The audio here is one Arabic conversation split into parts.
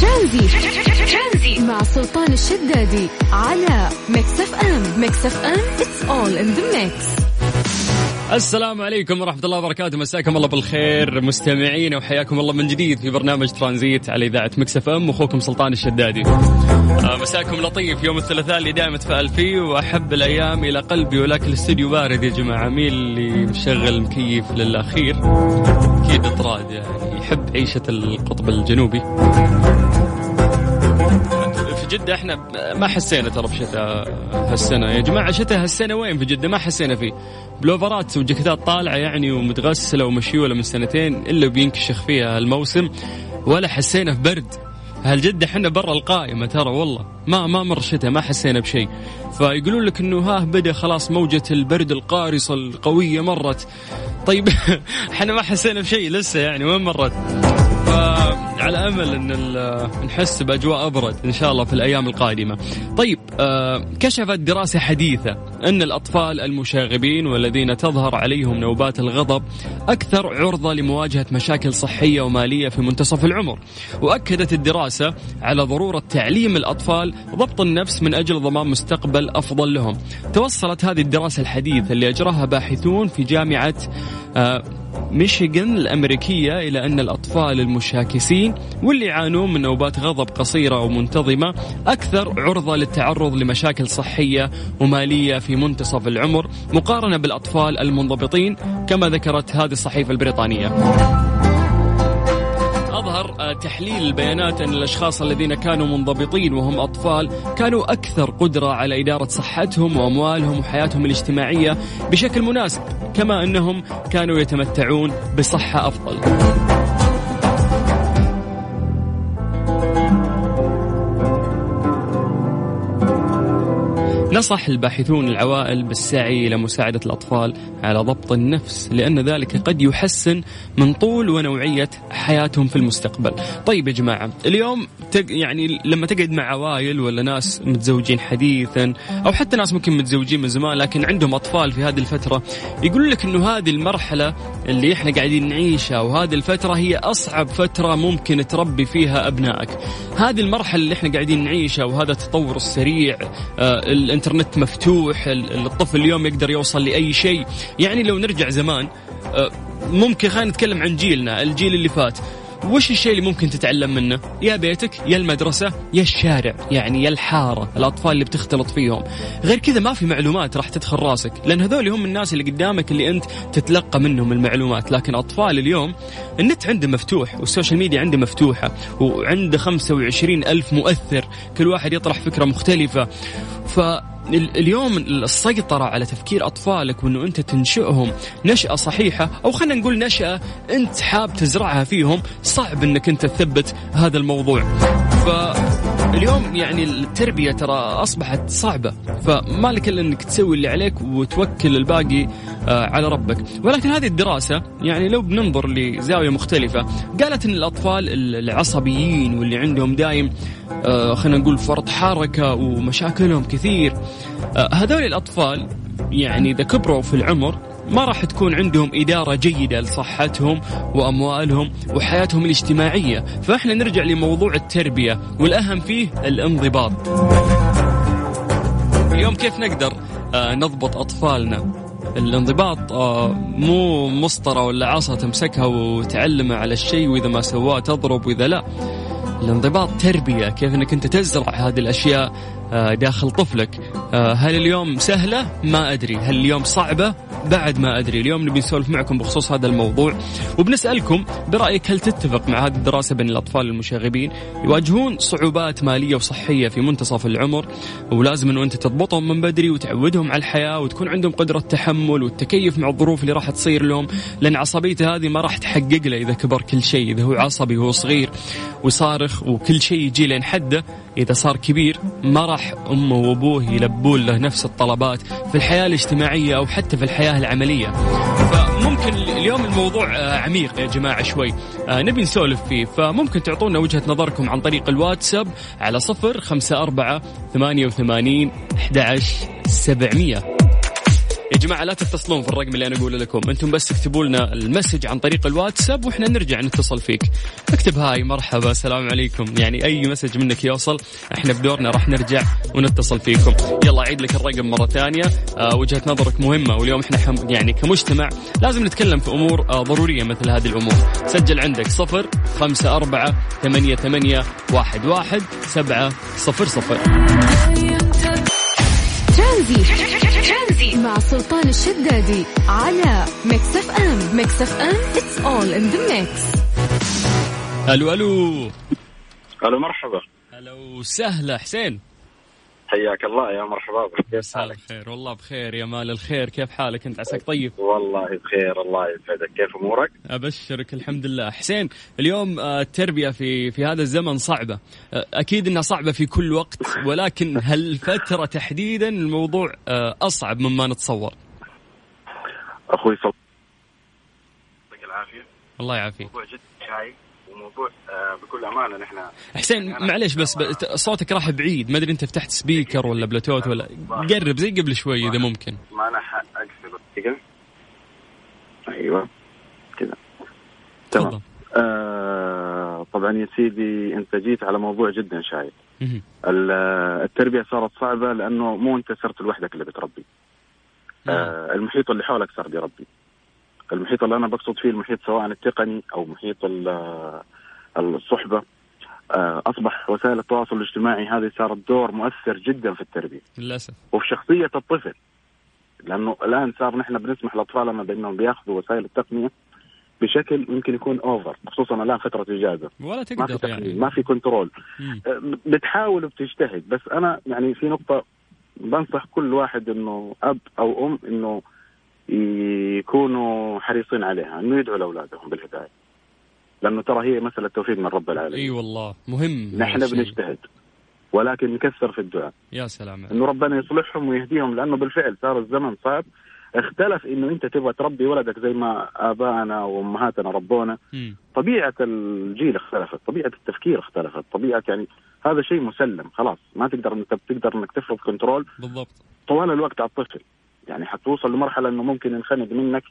ترانزيت. مع سلطان الشدادي على ميكس اف ام. ميكس اف ام it's all in the mix السلام عليكم ورحمة الله وبركاته. مساكم الله بالخير مستمعين وحياكم الله من جديد في برنامج ترانزيت على إذاعة ميكس اف ام. أخوكم سلطان الشدادي. آه، مساكم لطيف. يوم الثلاثاء اللي دائما أتفائل فيه وأحب الأيام إلى قلبي ولكن الاستديو بارد يا جماعة. مين اللي مشغل مكيف للأخير؟ أكيد طراد يعني. يحب عيشة القطب الجنوبي. جدة إحنا ما حسينا ترى بشتاء هالسنة. يا جماعة شتاء هالسنة وين في جدة؟ ما حسينا فيه. بلوفرات وجاكيتات طالعة يعني ومتغسلة ومشيولة من سنتين إلا بينكشخ فيها الموسم. ولا حسينا في برد. هالجدة إحنا برا القائمة ترى؟ والله ما ما مر شتاء ما حسينا بشيء. فيقولون لك إنه ها بدأ خلاص موجة البرد القارصة القوية مرت. طيب إحنا ما حسينا بشيء لسه يعني وين مرت؟ على أمل إن نحس بأجواء أبرد إن شاء الله في الأيام القادمة. طيب آه، كشفت دراسة حديثة إن الأطفال المشاغبين والذين تظهر عليهم نوبات الغضب أكثر عرضة لمواجهة مشاكل صحية ومالية في منتصف العمر. وأكدت الدراسة على ضرورة تعليم الأطفال ضبط النفس من أجل ضمان مستقبل أفضل لهم. توصلت هذه الدراسة الحديثة اللي اجراها باحثون في جامعة آه، ميشيغان الأمريكية إلى أن الأطفال المشاكسين واللي يعانون من نوبات غضب قصيرة ومنتظمة أكثر عرضة للتعرض لمشاكل صحية ومالية في منتصف العمر مقارنة بالأطفال المنضبطين كما ذكرت هذه الصحيفة البريطانية. أظهر آه، تحليل البيانات أن الأشخاص الذين كانوا منضبطين وهم أطفال كانوا أكثر قدرة على إدارة صحتهم وأموالهم وحياتهم الاجتماعية بشكل مناسب كما أنهم كانوا يتمتعون بصحة أفضل. نصح الباحثون العوائل بالسعي إلى مساعدة الأطفال على ضبط النفس لأن ذلك قد يحسن من طول ونوعية حياتهم في المستقبل. طيب يا جماعة اليوم تق يعني لما تقعد مع عوائل ولا ناس متزوجين حديثا أو حتى ناس ممكن متزوجين من زمان لكن عندهم أطفال في هذه الفترة يقول لك أنه هذه المرحلة اللي إحنا قاعدين نعيشها وهذه الفترة هي أصعب فترة ممكن تربي فيها أبنائك. هذه المرحلة اللي إحنا قاعدين نعيشها وهذا التطور السريع آه الانترنت مفتوح الطفل اليوم يقدر يوصل لأي شيء. يعني لو نرجع زمان آه، ممكن خلينا نتكلم عن جيلنا الجيل اللي فات. وش الشيء اللي ممكن تتعلم منه؟ يا بيتك يا المدرسة يا الشارع يعني يا الحارة الأطفال اللي بتختلط فيهم. غير كذا ما في معلومات راح تدخل راسك لأن هذول هم الناس اللي قدامك اللي أنت تتلقى منهم المعلومات. لكن أطفال اليوم النت عنده مفتوح وال social media عنده مفتوحة وعنده 25 ألف مؤثر كل واحد يطرح فكرة مختلفة. ف اليوم السيطرة على تفكير أطفالك وأنه أنت تنشئهم نشأة صحيحة أو خلينا نقول نشأة أنت حاب تزرعها فيهم صعب أنك أنت تثبت هذا الموضوع. فاليوم يعني التربية ترى أصبحت صعبة فما لك إلا أنك تسوي اللي عليك وتوكل الباقي آه، على ربك. ولكن هذه الدراسة يعني لو بننظر لزاوية مختلفة قالت أن الأطفال العصبيين واللي عندهم دايم آه، خلينا نقول فرط حركة ومشاكلهم كثير آه، هذول الأطفال يعني إذا كبروا في العمر ما راح تكون عندهم إدارة جيدة لصحتهم وأموالهم وحياتهم الاجتماعية. فإحنا نرجع لموضوع التربية والأهم فيه الانضباط. اليوم كيف نقدر آه، نضبط أطفالنا؟ الانضباط مو مسطرة ولا عصا تمسكها وتعلمه على الشيء وإذا ما سواه تضرب وإذا لا. الانضباط تربية كيف أنك أنت تزرع هذه الأشياء آه، داخل طفلك. آه، هل اليوم سهلة؟ ما أدري. هل اليوم صعبة؟ بعد ما أدري اليوم نبي نسولف معكم بخصوص هذا الموضوع وبنسألكم برأيك هل تتفق مع هذه الدراسة بأن الأطفال المشاغبين؟ يواجهون صعوبات مالية وصحية في منتصف العمر ولازم أنه أنت تضبطهم من بدري وتعودهم على الحياة وتكون عندهم قدرة تحمل والتكيف مع الظروف اللي راح تصير لهم لأن عصبيته هذه ما راح تحقق له إذا كبر كل شيء إذا هو عصبي وهو صغير وصارخ وكل شيء يجي لين حده إذا صار كبير ما راح أمه وأبوه يلبون له نفس الطلبات في الحياة الاجتماعية أو حتى في الحياة العملية فممكن اليوم الموضوع آه، عميق يا جماعة شوي. آه، نبي نسولف فيه. فممكن تعطونا وجهة نظركم عن طريق الواتساب على صفر خمسة أربعة ثمانية وثمانين أحد سبعمية. يا جماعة لا تتصلون في الرقم اللي أنا أقوله لكم. أنتم بس اكتبوا لنا المسج عن طريق الواتساب وإحنا نرجع نتصل فيك. اكتب hi مرحبا السلام عليكم. يعني أي message منك يوصل إحنا بدورنا راح نرجع ونتصل فيكم. يلا اعيد لك الرقم مرة ثانية. آه وجهة نظرك مهمة واليوم إحنا حم يعني كمجتمع لازم نتكلم في أمور آه ضرورية مثل هذه الأمور. سجل عندك صفر خمسة أربعة ثمانية ثمانية واحد واحد سبعة صفر صفر. ترانزيت مع سلطان الشدادي على ميكس اف ام ميكس اف ام it's all in the mix. ألو ألو. ألو مرحبا. هلا وسهلا حسين. حياك الله يا مرحبا بك كيف حالك؟ الخير والله بخير يا مال الخير. كيف حالك؟ انت عساك طيب؟ والله بخير الله يسعدك. كيف أمورك؟ أبشرك الحمد لله. حسين اليوم آه، التربية في في هذا الزمن صعبة. آه، أكيد إنها صعبة في كل وقت ولكن هالفتره تحديدا الموضوع آه، أصعب مما نتصور؟ أخوي صوت الله يعافيك. موضوع جدا وموضوع آه بكل أمانة نحن حسين معليش بس ب- صوتك راح بعيد. ما أدري أنت فتحت سبيكر ولا بلوتوث ولا قرب زي قبل شوي إذا ممكن. ما أنا حق اقفل دقيقه أيوه. كذا. تمام. آه طبعا يا سيدي أنت جيت على موضوع جدا شايك. ال- التربية صارت صعبة لأنه مو أنت صرت لوحدك اللي بتربي. نعم. آه المحيط اللي حولك صار بيربي. المحيط اللي أنا بقصد فيه المحيط سواء التقني أو محيط ال- الصحبة آه أصبح وسائل التواصل الاجتماعي هذه صارت دور مؤثر جدا في التربية. للأسف. وفي شخصية الطفل لأنه الآن صار نحن بنسمح لأطفالنا بأنهم بياخذوا وسائل التقنية بشكل يمكن يكون over خصوصا الآن فترة إجازة. ولا ما في تقدر يعني. ما في control مم. آه، بتحاول وبتجتهد. بس أنا يعني في نقطة بنصح كل واحد إنه أب أو أم إنه يكونوا حريصين عليها إنه يدعوا لأولادهم بالهداية. لأنه ترى هي مسألة توفيق من رب العالمين. إي والله مهم. نحن. بنجتهد ولكن نكثر في الدعاء. يا سلام. إنه ربنا يصلحهم ويهديهم لأنه بالفعل صار الزمن صعب. اختلف إنه أنت تبغى تربي ولدك زي ما ابائنا وأمهاتنا ربونا. مم. طبيعة الجيل اختلفت طبيعة التفكير اختلفت طبيعة يعني هذا شيء مسلم خلاص. ما تقدر انت بتقدر إنك تفرض كنترول بالضبط. طوال الوقت على الطفل. يعني حتوصل لمرحلة إنه ممكن ينخنق منك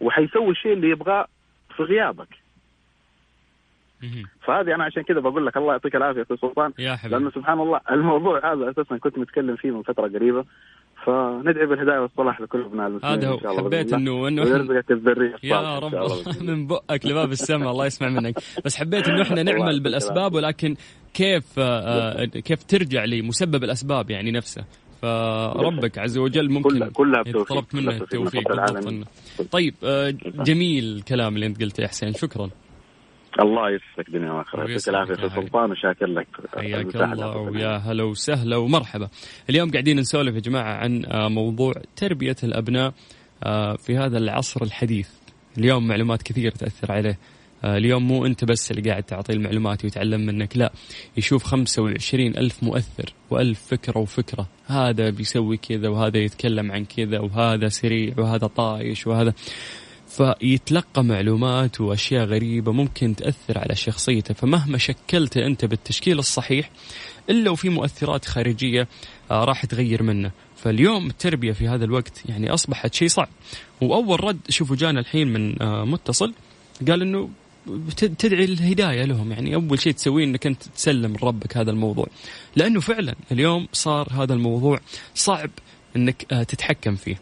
وحيسوي الشيء اللي يبغاه في غيابك. فهذه أنا عشان كذا بقول لك الله يعطيك العافية في سلطان يا حبيبي. لأنه سبحان الله الموضوع هذا أساسا كنت متكلم فيه من فترة قريبة. فندعي بالهداية والصلاح لكل ابناء المسلمين هذا هو. حبيت. انه انه ويرزقك الذرية يا رب. الله. من بؤك لباب السماء الله يسمع منك. بس حبيت إنه إحنا نعمل بالأسباب ولكن كيف آه، كيف ترجع لمسبب الأسباب يعني نفسه. فربك عز وجل ممكن كلها بتوفيق طلبت منه التوفيق. طيب آه، جميل الكلام اللي أنت قلته يا حسين. شكرا. الله يسعدك دنيا وآخرة. يعطيك العافية. سلطان وشاكر لك. حياك الله ويا. هلا وسهلا ومرحبا. اليوم قاعدين نسولف يا جماعة عن آه، موضوع تربية الأبناء آه، في هذا العصر الحديث. اليوم معلومات كثير تأثر عليه. آه، اليوم مو أنت بس اللي قاعد تعطيه المعلومات ويتعلم منك لا. يشوف 25 ألف مؤثر وألف فكرة وفكرة. هذا بيسوي كذا وهذا يتكلم عن كذا وهذا سريع وهذا طايش وهذا. فيتلقى معلومات وأشياء غريبة ممكن تأثر على شخصيته فمهما شكلته أنت بالتشكيل الصحيح إلا وفي مؤثرات خارجية آه، راح تغير منه. فاليوم التربية في هذا الوقت يعني أصبحت شيء صعب. وأول رد شوفوا جانا الحين من آه، متصل قال إنه تدعي الهداية لهم. يعني أول شيء تسويه إنك أنت تسلم لربك هذا الموضوع. لأنه فعلا اليوم صار هذا الموضوع صعب إنك آه، تتحكم فيه.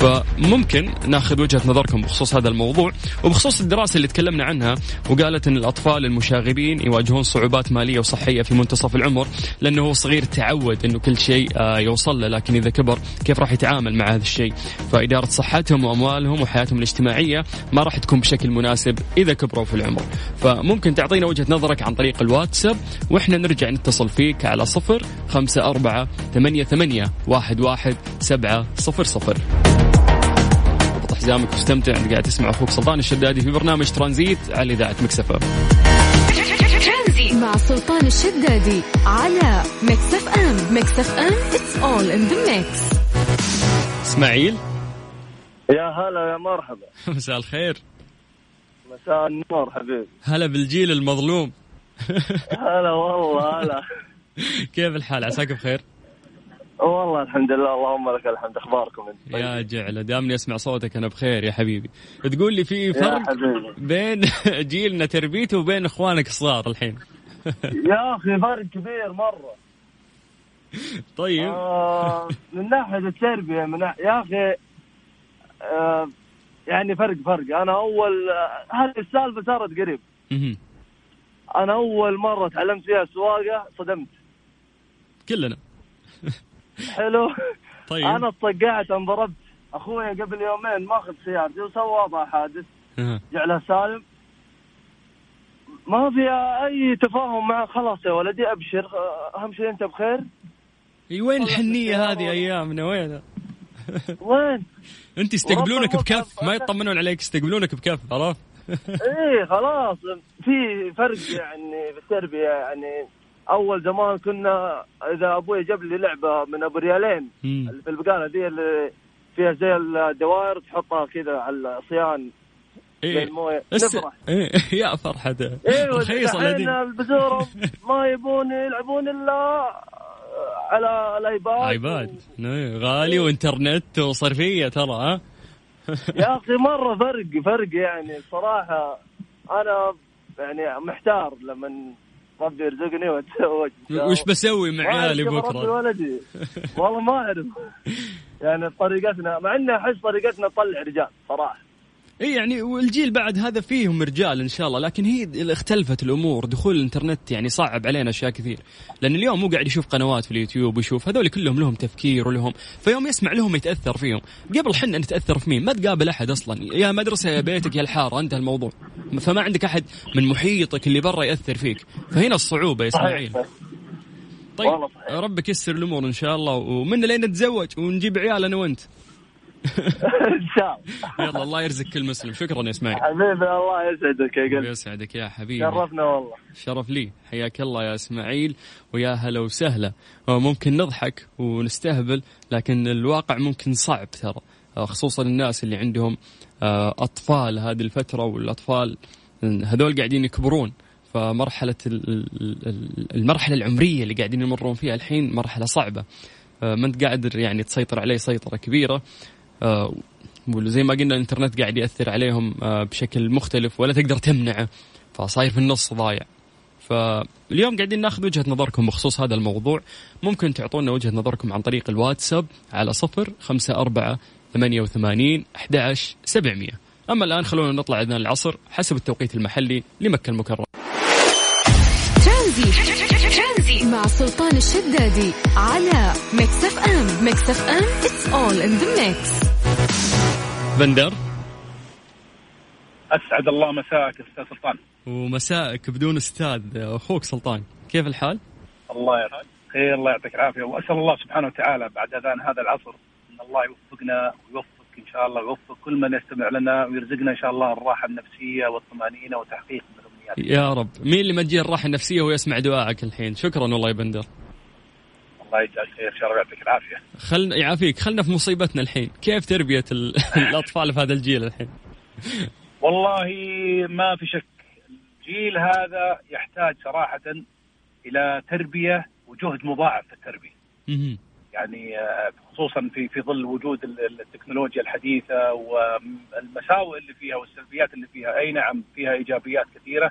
فممكن ناخذ وجهة نظركم بخصوص هذا الموضوع وبخصوص الدراسة اللي تكلمنا عنها وقالت إن الأطفال المشاغبين يواجهون صعوبات مالية وصحية في منتصف العمر لأنه هو صغير تعود إنه كل شيء آه، يوصل له لكن إذا كبر كيف راح يتعامل مع هذا الشيء؟ فإدارة صحتهم وأموالهم وحياتهم الاجتماعية ما راح تكون بشكل مناسب إذا كبروا في العمر. فممكن تعطينا وجهة نظرك عن طريق الواتساب وإحنا نرجع نتصل فيك على صفر خمسة أربعة ثمانية ثمانية واحد واحد سبعة صفر صفر. حزامك واستمتع انت قاعد تسمع أخوك سلطان الشدادي في برنامج ترانزيت على إذاعة مكسفه مع سلطان الشدادي على Mix FM. Mix FM it's all in the mix. إسماعيل؟ يا هلا يا مرحبا. مساء الخير. مساء النور حبيبي. هلا بالجيل المظلوم. هلا والله هلا. كيف الحال؟ عساك بخير؟ والله الحمد لله اللهم لك الحمد. أخباركم أنت؟ يا جعله دامني أسمع صوتك أنا بخير يا حبيبي. تقول لي في فرق بين جيلنا تربيته وبين إخوانك الصغار الحين؟ يا أخي فرق كبير مرة. طيب. آه من ناحية التربية من ناحية يا أخي آه يعني فرق فرق. أنا اول هذه السالفة صارت قريب. أنا أول مرة تعلمت فيها السواقة صدمت. كلنا. حلو طيب أنا اتصقعت انضربت أخوي قبل يومين ماخذ سيارتي وسوى وضع حادث. جعله سالم ما في أي تفاهم معه خلاص يا ولدي أبشر أهم شيء أنت بخير إي وين الحنية هذه. ايامنا وينها؟ وين؟ أنت يستقبلونك بكف ما. يطمنون عليك يستقبلونك بكف عرفت؟ إيه خلاص في فرق يعني في التربية يعني أول زمان كنا إذا أبوي جاب لي لعبة من أبو ريالين. اللي في البقالة دي اللي فيها زي الدوائر تحطها كذا على الصيان. إيه. الموية. نفرح. إيه. يا فرحته أيوه الحين الذين. البزوره ما يبون يلعبون إلا على الآيباد. آيباد. إيه، غالي وإنترنت وصرفية ترى ها؟ يا أخي مرة فرق فرق يعني الصراحه أنا يعني محتار لما ربي يرزقني واتزوج وش. بسوي مع عيالي بكره؟ ولدي والله ما أعرف يعني طريقتنا مع ان أحس طريقتنا تطلع رجال صراحة إي يعني والجيل بعد هذا فيهم رجال إن شاء الله لكن هي اختلفت الأمور دخول الإنترنت يعني صعب علينا أشياء كثير لأن اليوم مو قاعد يشوف قنوات في اليوتيوب ويشوف هذول كلهم لهم تفكير ولهم فيوم يسمع لهم يتأثر فيهم قبل حنا نتأثر في مين؟ ما تقابل أحد أصلا يا مدرسة يا بيتك يا الحارة انتهى الموضوع فما عندك أحد من محيطك اللي برا يأثر فيك فهنا الصعوبة يا إسماعيل. طيب. ربك يسر الأمور إن شاء الله ومنا لين نتزوج ونجيب عيال أنا وأنت. إن شاء الله. يلا الله يرزق كل مسلم. شكرا يا إسماعيل. حبيبي الله يسعدك يا قلبي. يسعدك يا حبيبي. شرفنا والله. شرف لي. حياك الله يا إسماعيل ويا هلا وسهلا. آه، ممكن نضحك ونستهبل لكن الواقع ممكن صعب ترى. آه، خصوصا الناس اللي عندهم آه، أطفال هذه الفترة والأطفال هذول قاعدين يكبرون. فمرحلة ال- ال- ال- المرحلة العمرية اللي قاعدين يمرون فيها الحين مرحلة صعبة. ما أنت قادر يعني تسيطر عليه سيطرة كبيرة. وزي ما قلنا الإنترنت قاعد يأثر عليهم آه، بشكل مختلف ولا تقدر تمنعه فصاير في النص ضايع. فاليوم قاعدين ناخذ وجهة نظركم بخصوص هذا الموضوع. ممكن تعطونا وجهة نظركم عن طريق الواتساب على صفر خمسة أربعة ثمانية وثمانين أحد سبعمية. أما الآن خلونا نطلع أذان العصر حسب التوقيت المحلي لمكة المكرمة. مع سلطان الشدادي على Mix FM Mix FM it's all in the mix. بندر أسعد الله مساءك أستاذ سلطان. ومسائك بدون أستاذ أخوك سلطان. كيف الحال؟ الله يرحمك خير الله يعطيك العافية. وأسأل الله سبحانه وتعالى بعد أذان هذا العصر إن الله يوفقنا ويوفق إن شاء الله ويوفق كل من يستمع لنا ويرزقنا إن شاء الله الراحة النفسية والطمأنينة وتحقيق يا رب. مين اللي ما تجيه الراحة النفسية ويسمع دعائك الحين؟ شكرا والله يا بندر. الله يجزاك خير ان شاء الله يعطيك العافية. خلنا يعافيك. خلنا في مصيبتنا الحين. كيف تربية ال- الأطفال في هذا الجيل الحين؟ والله ما في شك. الجيل هذا يحتاج صراحة إلى تربية وجهد مضاعف في التربية. يعني آه، خصوصا في في ظل وجود ال- ال- التكنولوجيا الحديثة والمساوئ اللي فيها والسلبيات اللي فيها أي نعم فيها إيجابيات كثيرة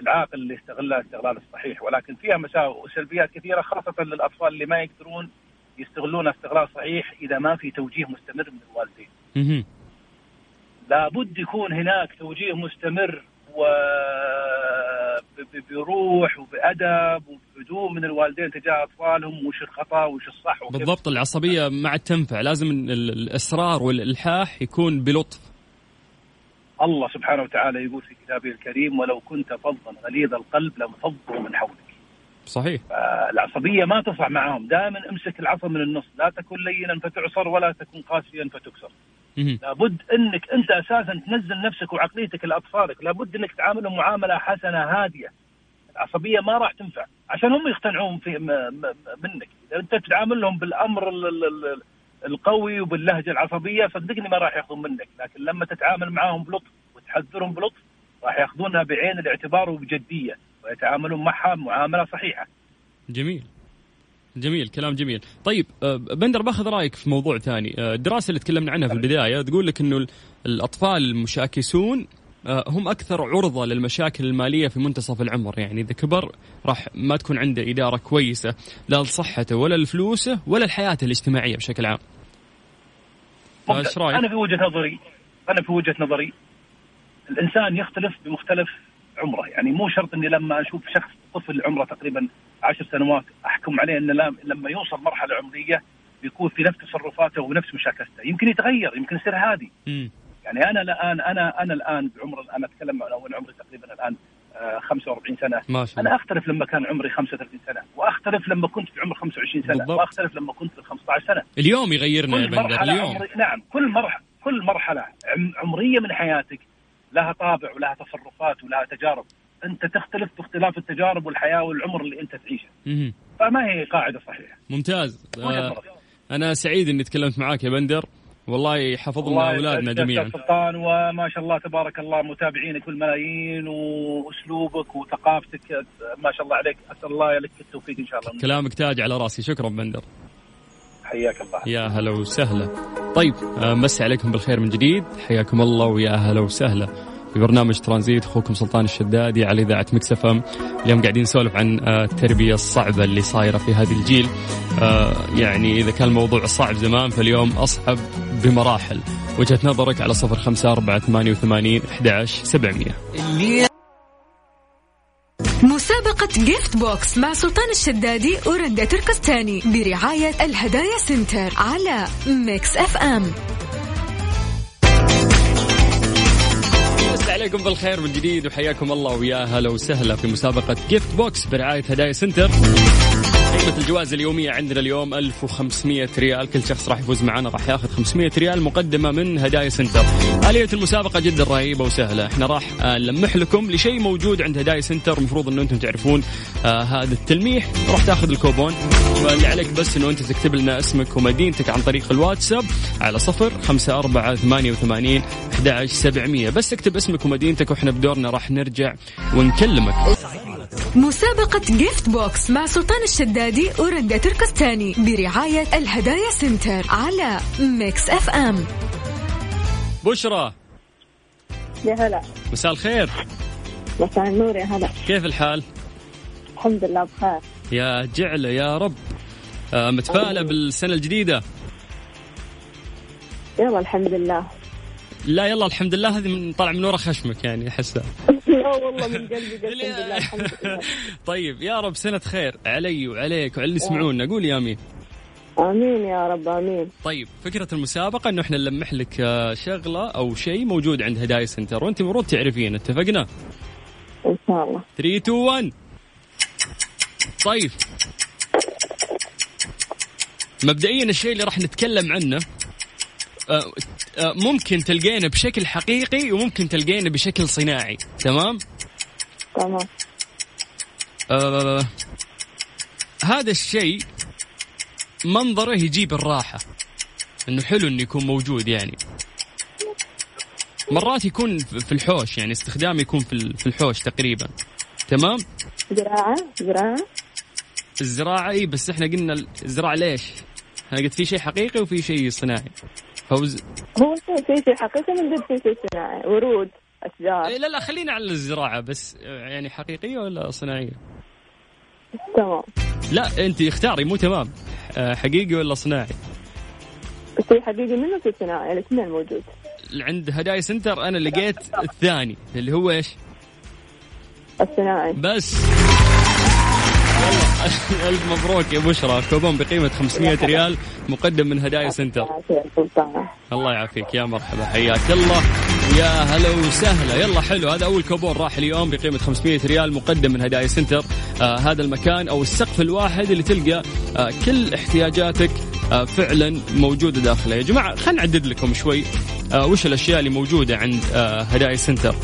للعاقل اللي يستغلها استغلال الصحيح ولكن فيها مساوئ وسلبيات كثيرة خاصة للأطفال اللي ما يقدرون يستغلونها استغلال صحيح إذا ما في توجيه مستمر من الوالدين. لابد يكون هناك توجيه مستمر و ب- ب- بروح وبأدب وبهدوء من الوالدين تجاه أطفالهم وش الخطأ وش الصح وكيف. بالضبط العصبية ما عاد تنفع لازم ال- ال- الإصرار والإلحاح يكون بلطف. الله سبحانه وتعالى يقول في كتابه الكريم ولو كنت فظا غليظ القلب لانفضوا من حولك. صحيح. العصبيه ما تصلح معهم، دائما امسك العصا من النص، لا تكن لينا فتعصر ولا تكن قاسيا فتكسر. لابد إنك أنت أساسا تنزل نفسك وعقليتك لأطفالك، لابد إنك تعاملهم معاملة حسنة هادية. العصبية ما راح تنفع، عشان هم يقتنعون في م- م- منك، إذا أنت تعاملهم بالأمر ال- ال- ال- القوي وباللهجة العصبية صدقني ما راح يأخذون منك، لكن لما تتعامل معهم بلطف وتحذرهم بلطف راح يأخذونها بعين الاعتبار وبجدية. ويتعاملون معها معاملة صحيحة. جميل. جميل كلام جميل. طيب آه، بندر باخذ رأيك في موضوع ثاني. آه، الدراسة اللي تكلمنا عنها في البداية تقول لك إنه ال- الأطفال المشاكسون آه، هم أكثر عرضة للمشاكل المالية في منتصف العمر. يعني إذا كبر راح ما تكون عنده إدارة كويسة لا لصحته ولا لفلوسه ولا لحياته الاجتماعية بشكل عام. فايش رأيك؟ أنا في وجهة نظري أنا في وجهة نظري الإنسان يختلف بمختلف عمره. يعني مو شرط إني لما أشوف شخص طفل عمره تقريبا عشر سنوات أحكم عليه إنه لما يوصل مرحلة عمرية بيكون في نفس تصرفاته ونفس مشاكسته يمكن يتغير يمكن يصير هادي. يعني أنا الان أنا أنا الآن بعمر أنا أتكلم عن أول عمري تقريبا الآن آه، 45 سنة. ما شاء أنا الله أختلف لما كان عمري 35 سنة وأختلف لما كنت في عمر 25 سنة بالضبط. وأختلف لما كنت في 15 سنة. اليوم يغيرنا يا بندر اليوم. عمري نعم كل مرحله كل مرحلة عم- عمرية من حياتك لها طابع ولها تصرفات ولها تجارب. أنت تختلف باختلاف التجارب والحياة والعمر اللي أنت تعيشه. فما هي قاعدة صحيحة. ممتاز. آه،. أنا سعيد إني تكلمت معاك يا بندر. والله يحفظ لنا أولادنا جميعا. سلطان وما شاء الله تبارك الله متابعينك بالملايين وأسلوبك وثقافتك. ما شاء الله عليك. أسأل الله لك التوفيق إن شاء الله. كلامك تاج على راسي. شكرا بندر. حياك الله. يا هلا وسهلا. طيب آه، مسي عليكم بالخير من جديد. حياكم الله ويا هلا وسهلا. في برنامج ترانزيت أخوكم سلطان الشدادي على إذاعة Mix FM. اليوم قاعدين نسولف عن آه، التربية الصعبة اللي صايرة في هذا الجيل. آه، يعني إذا كان الموضوع صعب زمان فاليوم أصعب بمراحل. وجهة نظرك على صفر خمسة أربعة ثمانية وثمانين أحد عشر سبعمية. مسابقة Gift Box مع سلطان الشدادي ورندا تركستاني برعاية الهدايا Center على Mix FM. عليكم بالخير من جديد وحياكم الله ويا هلا وسهلا في مسابقة Gift Box برعاية هدايا Center. قيمة الجوائز اليومية عندنا اليوم 1500 ريال. كل شخص راح يفوز معنا راح ياخذ 500 ريال مقدمة من هدايا Center. آلية المسابقة جدا رهيبة وسهلة. إحنا راح آه، نلمح لكم لشيء موجود عند هدايا Center. المفروض إنه أنتم تعرفون آه هذا التلميح. راح تاخذ الكوبون. واللي عليك بس إنه أنت تكتب لنا اسمك ومدينتك عن طريق الواتساب على صفر خمسة أربعة ثمانية وثمانين أحد سبعمية. بس اكتب اسمك ومدينتك وإحنا بدورنا راح نرجع ونكلمك. مسابقة Gift Box مع سلطان الشدادي ورندا تركستاني برعاية الهدايا Center على Mix FM بشرى. يا هلا. مساء الخير. مساء النور يا هلا. كيف الحال؟ الحمد لله بخير. يا جعلة يا رب. آه، متفائلة بالسنة الجديدة؟ يلا الحمد لله. لا يلا الحمد لله. هذه من طالع من ورا خشمك يعني أحسها. لا والله من قلبي الحمد لله الحمد لله. طيب يا رب سنة خير علي وعليك وعلى اللي يسمعونا قول يا أمين. آمين يا رب آمين. طيب فكرة المسابقة إنه إحنا نلمح لك آه، شغلة أو شيء موجود عند هدايا سنتر. وأنت المفروض تعرفين اتفقنا؟ إن شاء الله. 3 2 1 طيب. مبدئيا الشيء اللي راح نتكلم عنه آه، ممكن تلقينه بشكل حقيقي وممكن تلقينه بشكل صناعي. تمام؟ تمام. آه هذا الشيء منظره يجيب الراحة. إنه حلو إنه يكون موجود يعني. مرات يكون في الحوش يعني استخدامه يكون في ال- في الحوش تقريبا. تمام؟ زراعة؟ زراعة؟ الزراعة إي بس إحنا قلنا الزراعة ليش؟ أنا قلت في شيء حقيقي وفي شيء صناعي. فوز. هو في في شيء حقيقي من جد في شيء صناعي ورود أشجار. إيه لا لا خلينا على الزراعة بس يعني حقيقية ولا صناعية؟ تمام. لا أنت اختاري مو تمام. آه، حقيقي ولا صناعي؟ في حقيقي منه في صناعي الاثنين موجود. عند هدايا سنتر أنا لقيت الثاني اللي هو إيش؟ الصناعي. بس. الف مبروك يا بشرى. كوبون بقيمة 500 ريال مقدم من هدايا Center. الله يعافيك. يا مرحبا حياك الله. يا هلا وسهلا. يلا حلو. هذا أول كوبون راح اليوم بقيمة 500 ريال مقدم من هدايا Center. آه هذا المكان أو السقف الواحد اللي تلقى آه كل احتياجاتك آه فعلا موجودة داخله. يا جماعة خلينا نعدد لكم شوي آه وش الأشياء اللي موجودة عند آه هدايا سنتر.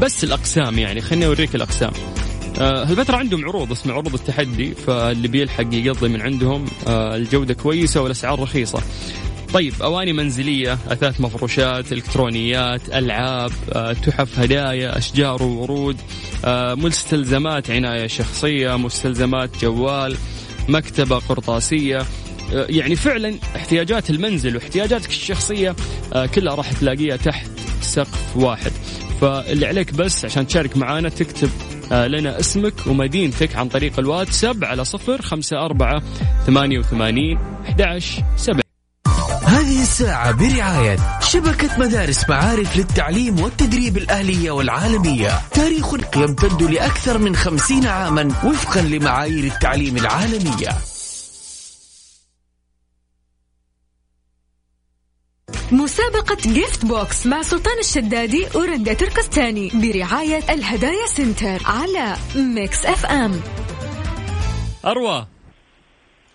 بس الأقسام يعني خليني أوريك الأقسام. آه، هالفترة عندهم عروض اسمها عروض التحدي فاللي بيلحق يقضي من عندهم آه، الجودة كويسة والأسعار رخيصة. طيب أواني منزلية أثاث مفروشات إلكترونيات ألعاب آه، تحف هدايا أشجار وورود آه، مستلزمات عناية شخصية مستلزمات جوال مكتبة قرطاسية. آه، يعني فعلا احتياجات المنزل واحتياجاتك الشخصية آه، كلها راح تلاقيها تحت سقف واحد. فاللي عليك بس عشان تشارك معنا تكتب آه، لنا اسمك ومدينتك عن طريق الواتساب على صفر خمسة أربعة ثمانية وثمانين أحداش سبعة. هذه الساعة برعاية شبكة مدارس معارف للتعليم والتدريب الأهلية والعالمية. تاريخ يمتد لأكثر من خمسين عاما وفقا لمعايير التعليم العالمية. مسابقة Gift Box مع سلطان الشدادي ورندا تركستاني برعاية الهدايا Center على Mix FM أروى.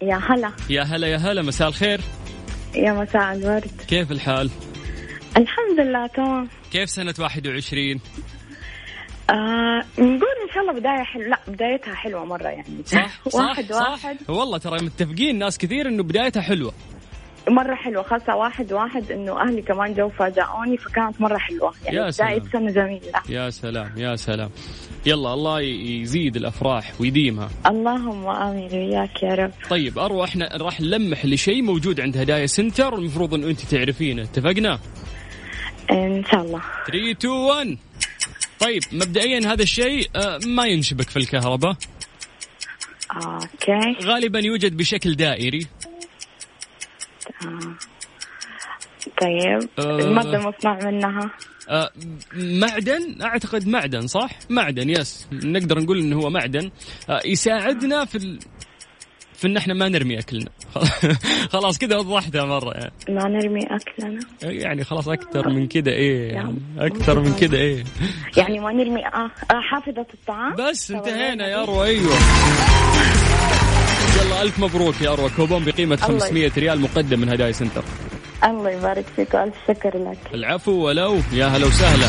يا هلا. يا هلا يا هلا مساء الخير. يا مساء الورد. كيف الحال؟ الحمد لله تمام. كيف سنة 21؟ آه نقول إن شاء الله بداية حلوة. لا بدايتها حلوة مرة يعني. صح صح واحد صح. واحد. والله ترى متفقين ناس كثير إنه بدايتها حلوة. مرة حلوة. خاصة واحد واحد إنه أهلي كمان جو فاجئوني فكانت مرة حلوة. يعني يا سلام. سنه جميلة. يا سلام يا سلام. يلا الله يزيد الأفراح ويديمها. اللهم آمين وياك يا رب. طيب اروى إحنا راح نلمح لشيء موجود عند هدايا سنتر المفروض إنه أنت تعرفينه. اتفقنا؟ إن شاء الله. 3 2 1 طيب مبدئيا هذا الشيء آه، ما ينشبك في الكهرباء. okay. غالبا يوجد بشكل دائري. آه. طيب آه. الماده المصنوع منها آه، معدن أعتقد معدن صح؟ معدن yes نقدر نقول إنه هو معدن آه، يساعدنا في ال... في إن إحنا ما نرمي أكلنا خلاص كذا وضحتها مرة يعني. ما نرمي أكلنا يعني خلاص أكثر من كذا إيه يعني. أكثر من كذا إيه يعني ما نرمي آه. آه حافظة الطعام بس انتهينا يا اروى أيوه يلا ألف مبروك يا أروى. كوبون بقيمة الله 500 ريال مقدم من هدايا Center. الله يبارك فيك وألف شكر لك. العفو ولو. يا هلا وسهلا.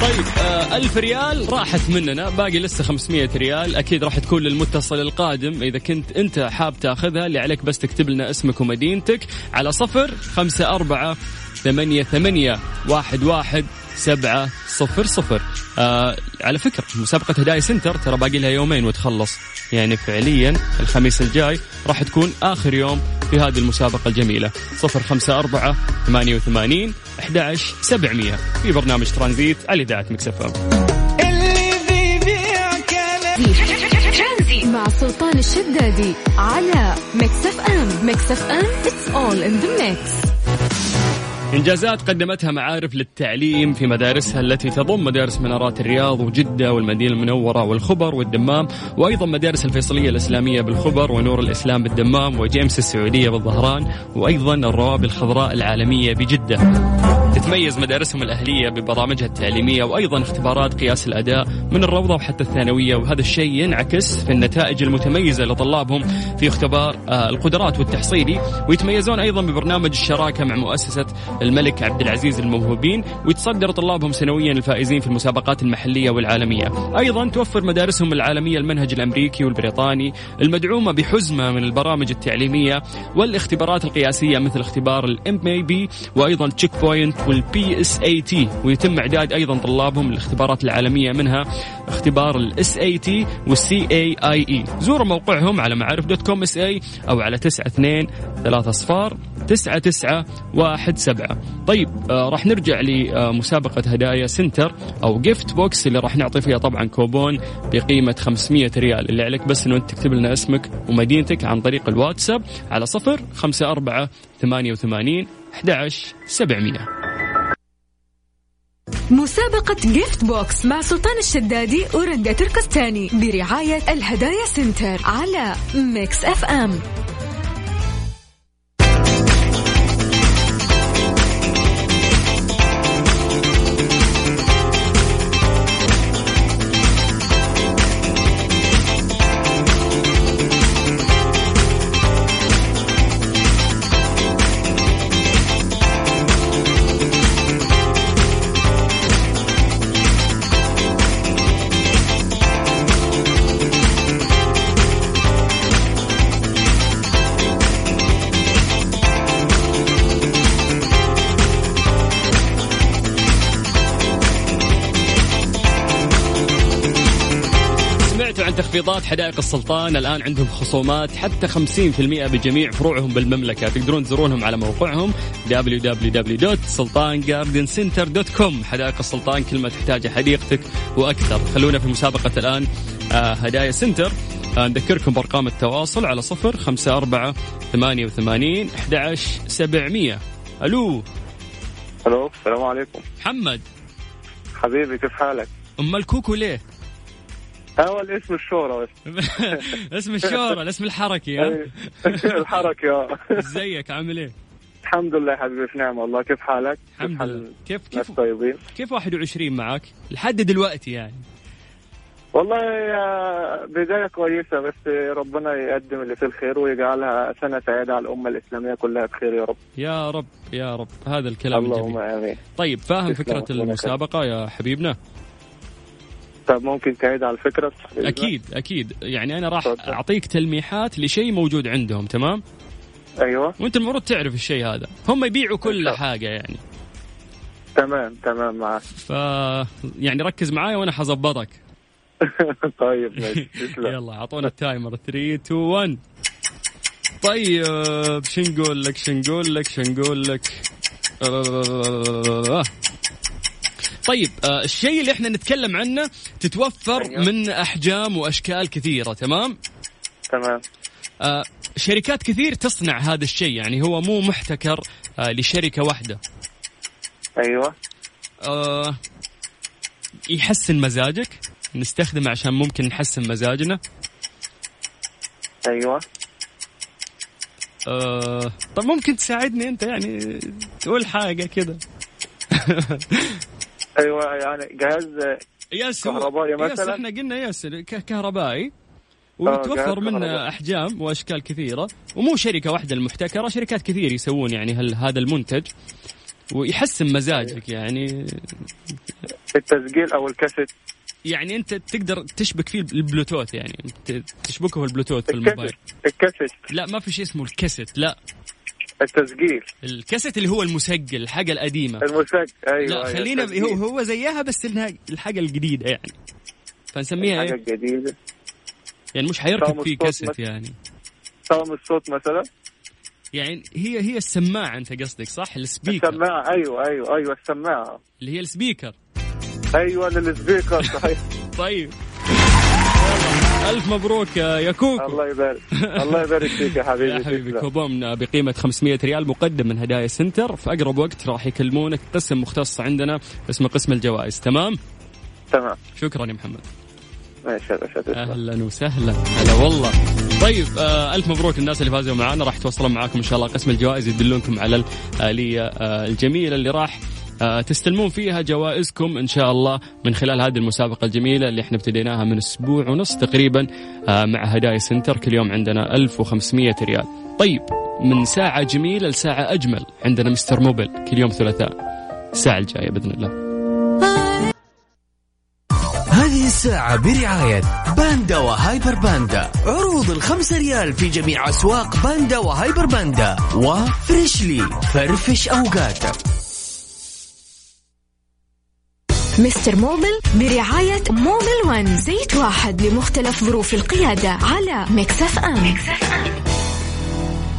طيب آه ألف ريال راحت مننا. باقي لسه 500 ريال. أكيد راح تكون للمتصل القادم. إذا كنت أنت حاب تاخذها اللي عليك بس تكتب لنا اسمك ومدينتك. على صفر خمسة أربعة ثمانية ثمانية واحد واحد سبعة صفر صفر. آه على فكرة مسابقة هدايا Center ترى باقي لها يومين وتخلص. يعني فعليا الخميس الجاي راح تكون آخر يوم في هذه المسابقة الجميلة. صفر خمسة أربعة ثمانية وثمانين أحد سبعمية. في برنامج ترانزيت على إذاعة Mix FM ترانزيت مع سلطان الشدادي على Mix FM. Mix FM it's all in the mix. إنجازات قدمتها معارف للتعليم في مدارسها التي تضم مدارس منارات الرياض وجدة والمدينة المنورة والخبر والدمام وأيضا مدارس الفيصلية الإسلامية بالخبر ونور الإسلام بالدمام وجيمس السعودية بالظهران وأيضا الروابي الخضراء العالمية بجدة. تتميز مدارسهم الأهلية ببرامجها التعليمية وأيضا اختبارات قياس الأداء من الروضة وحتى الثانوية وهذا الشيء ينعكس في النتائج المتميزة لطلابهم في اختبار آه، القدرات والتحصيلي ويتميزون أيضا ببرنامج الشراكة مع مؤسسة الملك عبد العزيز الموهوبين ويتصدر طلابهم سنويا الفائزين في المسابقات المحلية والعالمية. أيضا توفر مدارسهم العالمية المنهج الأمريكي والبريطاني المدعومة بحزمة من البرامج التعليمية والاختبارات القياسية مثل اختبار ال MAP وأيضا Checkpoint وال PSAT ويتم اعداد أيضا طلابهم للاختبارات العالمية منها اختبار ال SAT وال CAIE زوروا موقعهم على معارف dot com SA أو على 92 3 اصفار 99 واحد سبعة. طيب آه راح نرجع لمسابقة هدايا center أو gift box اللي راح نعطي فيها طبعا كوبون بقيمة 500 ريال. اللي عليك بس أنه أنت تكتب لنا اسمك ومدينتك عن طريق الواتساب على صفر خمسة أربعة ثمانية وثمانين 11 700 مسابقة gift box مع سلطان الشدادي ورندا تركستاني برعاية الهدايا center على Mix FM تخفيضات حدائق السلطان الآن عندهم خصومات حتى 50% بجميع فروعهم بالمملكة. تقدرون تزورونهم على موقعهم www.sultangardencenter.com حدائق السلطان كل ما تحتاجه حديقتك وأكثر. خلونا في مسابقة الآن آه، هدايا سنتر. آه، نذكركم بأرقام التواصل على صفر خمسة أربعة ثمانية وثمانين أحد سبعمية. ألو. ألو السلام عليكم. محمد. حبيبي كيف حالك؟ أم الكوكو ليه؟ اول اسم الشهرة بس. اسم الشهرة الاسم الحركي ها؟ إيه. الحركة ازيك؟ عامل إيه؟ الحمد لله حبيبي في نعمة الله كيف حالك؟ الحمد لله. كيف كيف طيبين؟ كيف 21 معك؟ لحد دلوقتي يعني. والله يا بداية كويسة بس ربنا يقدم اللي فيه الخير ويجعلها سنة سعيدة على الأمة الإسلامية. كلها بخير يا رب. يا رب يا رب. هذا الكلام اللهم الجميل. آمين. طيب فاهم فكرة المسابقة يا حبيبنا؟ طب ممكن تعيد على الفكرة؟ أكيد أكيد يعني أنا راح تفضل. أعطيك تلميحات لشيء موجود عندهم تمام؟ أيوه وأنت المفروض تعرف الشيء هذا هم يبيعوا كل الله. حاجة يعني تمام تمام معك ف يعني ركز معايا وأنا حظبطك طيب ماشي يلا أعطونا التايمر 3 2 1 طيب شو نقول لك شو نقول لك شو نقول لك. طيب آه، الشيء اللي إحنا نتكلم عنه تتوفر أيوه. من أحجام وأشكال كثيرة تمام؟ تمام. آه، شركات كثير تصنع هذا الشيء يعني هو مو محتكر آه، لشركة واحدة. أيوه. آه، يحسن مزاجك؟ نستخدمه عشان ممكن نحسن مزاجنا؟ أيوه. آه، طب ممكن تساعدني أنت؟ يعني تقول حاجة كده. أيوه يعني جهاز يس كهربائي يس مثلاً؟ إحنا قلنا يس كهربائي. جهاز ويتوفر منه. أحجام وأشكال كثيرة. ومو شركة واحدة المحتكرة شركات كثير يسوون يعني هال- هذا المنتج. ويحسن مزاجك يعني. التسجيل أو الكاسيت. يعني أنت تقدر تشبك فيه البلوتوث يعني. تشبكه البلوتوث في الموبايل. الكاسيت. لا ما في شيء اسمه الكاسيت لا. التسجيل. الكاسيت اللي هو المسجل الحاجة القديمة. المسجل أيوه لا أيوة، خلينا التسجيل. هو هو زيها بس إنها الحاجة الجديدة يعني. فنسميها إيه؟ جديده يعني مش حيركب طعم فيه كاسيت. يعني. طعم الصوت مثلا؟ يعني هي هي السماعة أنت قصدك صح؟ ال speaker. السماعة أيوه أيوه أيوه السماعة. اللي هي ال speaker. أيوه لل speaker صحيح. طيب. ألف مبروك يا كوكو الله يبارك. الله يبارك فيك يا حبيبي يا حبيبي. كوبون بقيمة 500 ريال مقدم من هدايا center. في أقرب وقت راح يكلمونك. قسم مختص عندنا اسمه قسم الجوائز. تمام؟ تمام. شكرا يا محمد. أهلا وسهلا. هلا والله. طيب آه ألف مبروك الناس اللي فازوا معنا راح يتواصلون معاكم إن شاء الله قسم الجوائز يدلونكم على الآلية آه الجميلة اللي راح تستلمون فيها جوائزكم إن شاء الله من خلال هذه المسابقة الجميلة اللي إحنا ابتديناها من أسبوع ونص تقريبا آه مع هدايا center كل يوم عندنا 1500 ريال. طيب من ساعة جميلة لساعة أجمل عندنا Mister Mobil كل يوم ثلاثاء. الساعة الجاية بإذن الله. هذه الساعة برعاية باندا وهايبر باندا. عروض الخمسة ريال في جميع أسواق باندا وهايبر باندا. و freshly فرفش أوقاتك. Mister Mobil برعاية Mobil One زيت واحد لمختلف ظروف القيادة على Mix FM.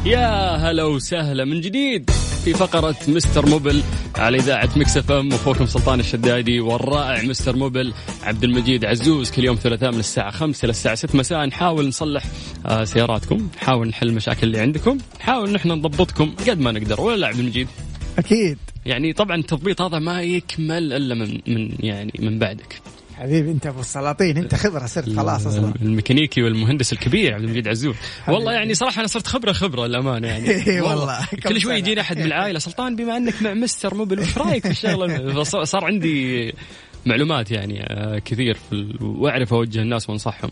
يا هلا وسهلا من جديد في فقرة Mister Mobil على إذاعة Mix FM أخوكم سلطان الشدادي والرائع Mister Mobil عبد المجيد عزوز. كل يوم ثلاثاء من الساعة 5 إلى الساعة 6 مساء. نحاول نصلح آه، سياراتكم نحاول نحل المشاكل اللي عندكم نحاول نحن نضبطكم قد ما نقدر. ولا لا عبد المجيد؟ أكيد. يعني طبعا التضبيط هذا ما يكمل إلا من من يعني من بعدك. حبيبي أنت أبو السلاطين أنت خبرة صرت خلاص أصلا. الميكانيكي والمهندس الكبير عبد المجيد عزوز. والله يعني صراحة أنا صرت خبره خبرة الامانه يعني. إيه والله. كل شوي سنة. يجيني أحد من العائلة سلطان بما أنك مع مستر موبل وش رأيك في الشغلة؟ صار عندي معلومات يعني آه، كثير في ال... وأعرف أوجه الناس وأنصحهم.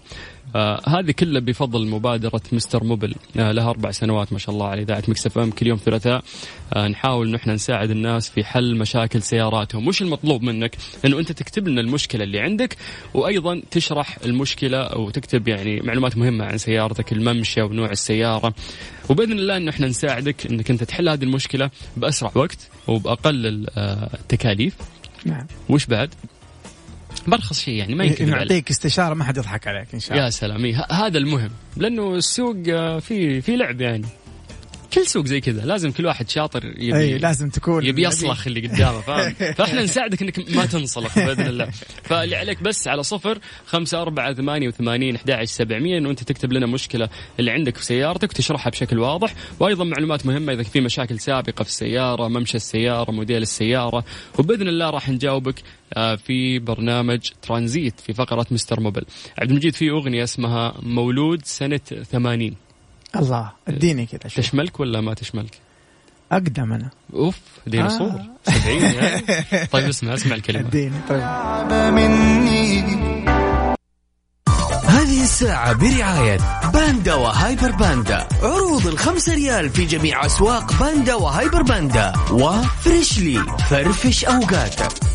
آه هذه كلها بفضل مبادرة Mister Mobil آه لها أربع سنوات ما شاء الله على إذاعة Mix FM كل يوم ثلاثاء نحاول انه إحنا نساعد الناس في حل مشاكل سياراتهم، وش المطلوب منك؟ انه أنت تكتب لنا المشكلة اللي عندك وأيضا تشرح المشكلة أو تكتب يعني معلومات مهمة عن سيارتك، الممشى ونوع السيارة. وبإذن الله انه إحنا نساعدك إنك أنت تحل هذه المشكلة بأسرع وقت وبأقل ال- التكاليف نعم وش بعد؟ برخص شيء يعني ما ينكذب عليك نعطيك استشارة ما حد يضحك عليك إن شاء الله. يا سلام. إيه، هذا المهم. لأنه السوق آه، في في لعب يعني. كل سوق زي كذا لازم كل واحد شاطر يبي اي لازم تكون يبي يصلخ اللي قدامه فاهم؟ فإحنا نساعدك إنك ما تنصلخ بإذن الله. فاللي عليك بس على صفر خمسة أربعة ثمانية وثمانين أحد سبعمية أنت تكتب لنا مشكلة اللي عندك في سيارتك وتشرحها بشكل واضح. وأيضا معلومات مهمة إذا في مشاكل سابقة في السيارة ممشى السيارة موديل السيارة. وبإذن الله راح نجاوبك آه، في برنامج ترانزيت في فقرة Mister Mobil. عبد المجيد في أغنية اسمها مولود سنة ثمانين. الله اديني كذا تشملك ولا ما تشملك؟ أقدم أنا. أوف ديناصور. آه. 70 يعني. طيب اسمع اسمع الكلمة. اديني طيب. هذه الساعة برعاية باندا وهايبر باندا. عروض الخمسة ريال في جميع أسواق باندا وهايبر باندا. و freshly فرفش أوقاتك.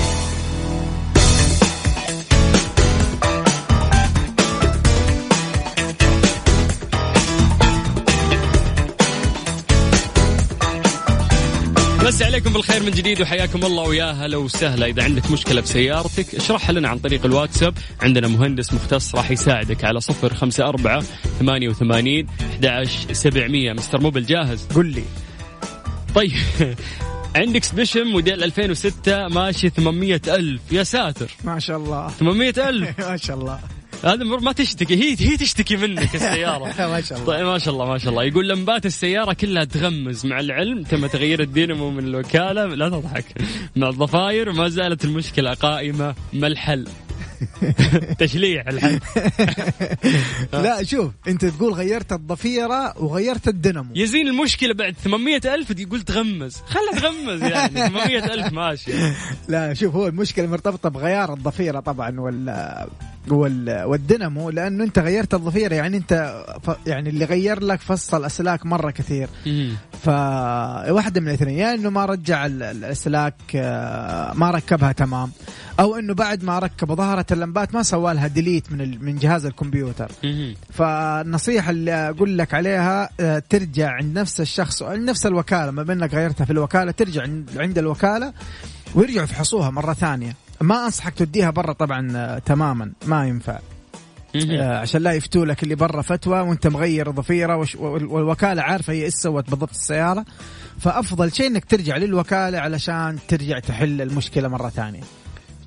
مسي عليكم بالخير من جديد وحياكم الله ويا هلا وسهلا. إذا عندك مشكلة بسيارتك اشرحها لنا عن طريق الواتساب. عندنا مهندس مختص راح يساعدك على صفر خمسة أربعة ثمانية وثمانين سبعمية. Mister Mobil جاهز؟ قل لي. طيب. عندك سبيشن موديل 2006 ماشية 800 ألف. يا ساتر. ما شاء الله. 800 ألف. ما شاء الله. هذا ما تشتكي. هي هي تشتكي منك السيارة. ما شاء الله. طيب ما شاء الله ما شاء الله. يقول لمبات السيارة كلها تغمز مع العلم. تم تغيير الدينامو من الوكالة. لا تضحك. مع الضفاير وما زالت المشكلة قائمة. ما الحل؟ تشليع الحل. لا شوف انت تقول غيرت الضفيرة وغيرت الدينامو. يزين المشكلة بعد 800 ألف يقول تغمز. خلها تغمز يعني. 800 ألف ماشي. لا شوف هو المشكلة مرتبطة بغيار الضفيرة طبعا وال والدينامو لأنه أنت غيرت الضفيره يعني أنت ف يعني اللي غير لك فصل اسلاك مرة كثير. فواحده من الاثنين يا إنه ما رجع ال- ال- الأسلاك آه، ما ركبها تمام أو إنه بعد ما ركب ظهرت اللمبات ما سوى لها ديليت من ال- من جهاز الكمبيوتر مم. فالنصيحة اللي أقول لك عليها آه، ترجع عند نفس الشخص نفس الوكالة ما بينك غيرتها في الوكالة ترجع عند- الوكالة ويرجعوا يفحصوها مرة ثانية ما أنصحك تديها برا طبعا آه، تماما ما ينفع. آه، عشان لا يفتوا لك اللي برا فتوى وأنت مغير ضفيره والوكالة عارفة هي إيش سوت بالضبط السيارة. فأفضل شيء إنك ترجع للوكالة علشان ترجع تحل المشكلة مرة ثانية.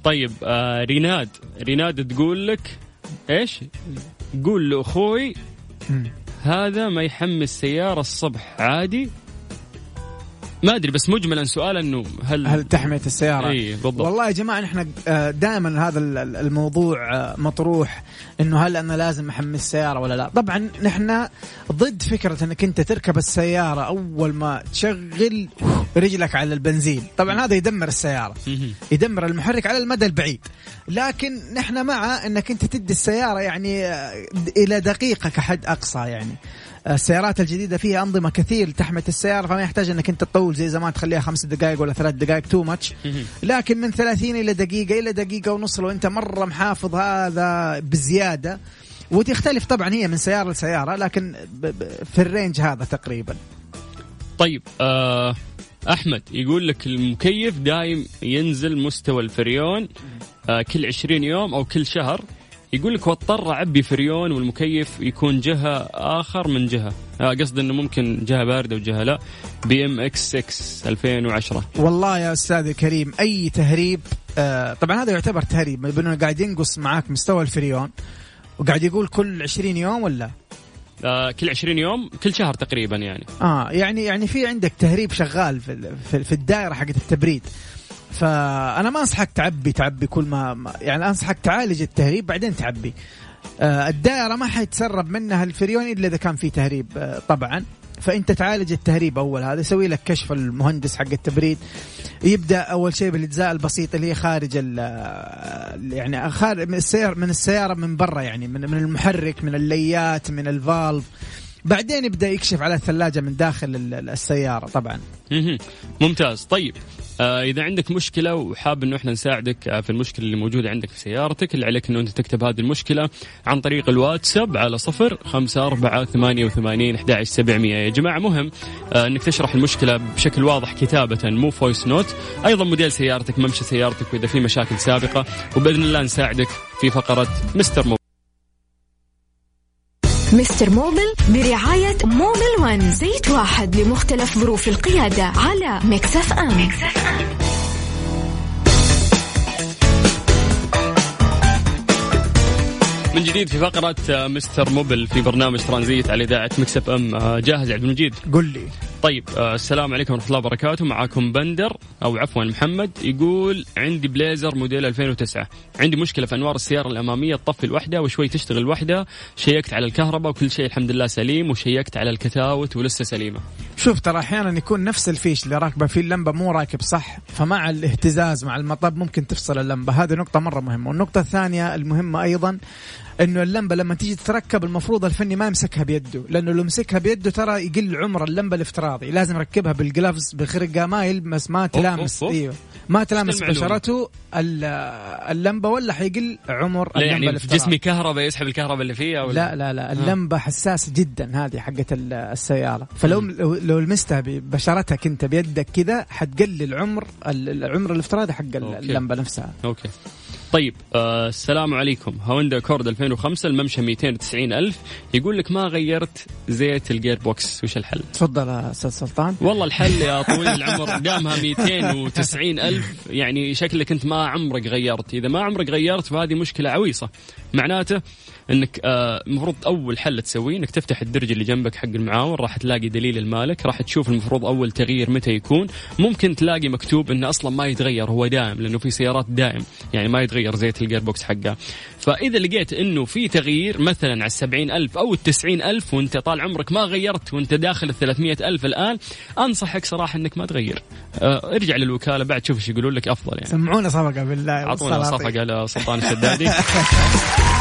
طيب آه ريناد ريناد تقول لك إيش؟ قول لأخوي. هذا ما يحمل سيارة الصبح عادي؟ ما أدري بس مجملا سؤال إنه هل هل تحمية السيارة؟ اي بالضبط. والله يا جماعة نحن دائما هذا ال- ال- الموضوع آه، مطروح إنه هل أنا لازم احمل السيارة ولا لا؟ طبعا نحن ضد فكرة إنك أنت تركب السيارة أول ما تشغل رجلك على البنزين. طبعا هذا يدمر السيارة. يدمر المحرك على المدى البعيد. لكن نحن مع إنك أنت تدي السيارة يعني آه، إلى دقيقة كحد أقصى يعني. السيارات الجديدة فيها أنظمة كثير لتحمية السيارة فما يحتاج إنك أنت تطول زي زمان تخليها خمس دقائق ولا ثلاث دقائق تو ماتش. لكن من 30 إلى دقيقة إلى دقيقة ونص لو أنت مرة محافظ هذا بزيادة. وتختلف طبعا هي من سيارة لسيارة لكن في ال range هذا تقريبا. طيب آه أحمد يقول لك المكيف دايم ينزل مستوى الفريون آه كل 20 يوم أو كل شهر. يقول لك واضطر اعبي فريون والمكيف يكون جهة آخر من جهة. آه قصد إنه ممكن جهة باردة وجهة لا. BM X6 2010 والله يا أستاذ الكريم أي تهريب آه طبعا هذا يعتبر تهريب بأنه قاعد ينقص معاك مستوى الفريون وقاعد يقول كل 20 يوم ولا؟ آه كل 20 يوم كل شهر تقريبا يعني. آه يعني يعني في عندك تهريب شغال في في, في الدائرة حقت التبريد. فأنا ما أنصحك تعبي تعبي كل ما يعني أنصحك تعالج التهريب بعدين تعبي. آه الدائرة ما حيتسرب منها الفريون إلا إذا كان في تهريب آه طبعا. فانت تعالج التهريب أول هذا يسوي لك كشف المهندس حق التبريد. يبدأ أول شيء بالإجزاء البسيطه اللي هي خارج ال يعني خارج من السيارة من السيارة من برا يعني من من المحرك من الليات من الفالف. بعدين يبدأ يكشف على الثلاجة من داخل ال- السيارة طبعا. ممتاز. طيب. آه إذا عندك مشكلة وحاب إنه إحنا نساعدك آه في المشكلة اللي موجودة عندك في سيارتك اللي عليك إنه أنت تكتب هذه المشكلة عن طريق الواتساب على صفر خمسة أربعة ثمانية وثمانين أحد سبعمية. يا جماعة مهم آه إنك تشرح المشكلة بشكل واضح كتابة مو voice note أيضا موديل سيارتك ممشى سيارتك وإذا في مشاكل سابقة وبإذن الله نساعدك في فقرة Mister Mobil Mister Mobil برعاية Mobil One زيت واحد لمختلف ظروف القيادة على Mix FM, Mix FM. من جديد في فقرة Mister Mobil في برنامج ترانزيت على إذاعة Mix FM آه، جاهز عبد المجيد؟ قل لي طيب آه، السلام عليكم ورحمة الله وبركاته. معاكم بندر أو عفوا محمد يقول عندي بليزر موديل 2009 عندي مشكلة في أنوار السيارة الأمامية تطفي الوحدة وشوي تشتغل الوحدة شيكت على الكهرباء وكل شيء الحمد لله سليم وشيكت على ال cutout ولسه سليمة. شوف ترى أحيانا يكون نفس الفيش اللي راكبة فيه اللمبة مو راكب صح فمع الاهتزاز مع المطب ممكن تفصل اللمبة. هذه نقطة مرة مهمة. والنقطة الثانية المهمة أيضا إنه اللمبة لما تيجي تتركب المفروض الفني ما يمسكها بيده لأنه لو مسكها بيده ترى يقل عمر اللمبة الافتراضي. لازم يركبها بال gloves بخرقة ما يلمس ما تلامس أوف أوف. إيوه. ما تلامس بشرته اللمبة ولا حيقل عمر اللمبه يعني الافتراضي. جسمي كهرباء يسحب الكهرباء اللي فيها ولا؟ لا لا لا. اللمبة حساسة جدا هذه حقت السيارة. فلو لو لو لمستها ببشرتك انت بيدك كذا حتقلل عمر العمر الافتراضي حق اللمبة نفسها. أوكي. طيب آه السلام عليكم. هوندا أكورد 2005 الممشى 290 ألف. يقول لك ما غيرت زيت ال gearbox وش الحل؟ تفضل يا أستاذ سلطان. والله الحل يا طويل العمر دامها 290 ألف. يعني شكلك أنت ما عمرك غيرت. إذا ما عمرك غيرت فهذه مشكلة عويصة. معناته انك المفروض آه اول حل تسويه انك تفتح الدرج اللي جنبك حق المعاون راح تلاقي دليل المالك راح تشوف المفروض اول تغيير متى يكون. ممكن تلاقي مكتوب إنه أصلا ما يتغير هو دائم لأنه في سيارات دائم يعني ما يتغير زيت ال gearbox حقها. فإذا لقيت إنه في تغيير مثلا على السبعين ألف أو التسعين ألف وأنت طال عمرك ما غيرت وأنت داخل الثلاثمية ألف الآن أنصحك صراحة إنك ما تغير. آه ارجع للوكالة بعد شوف إيش يقولون لك أفضل يعني. سمعونا صفقة بالله أعطونا صفقة لسلطان الشدادي.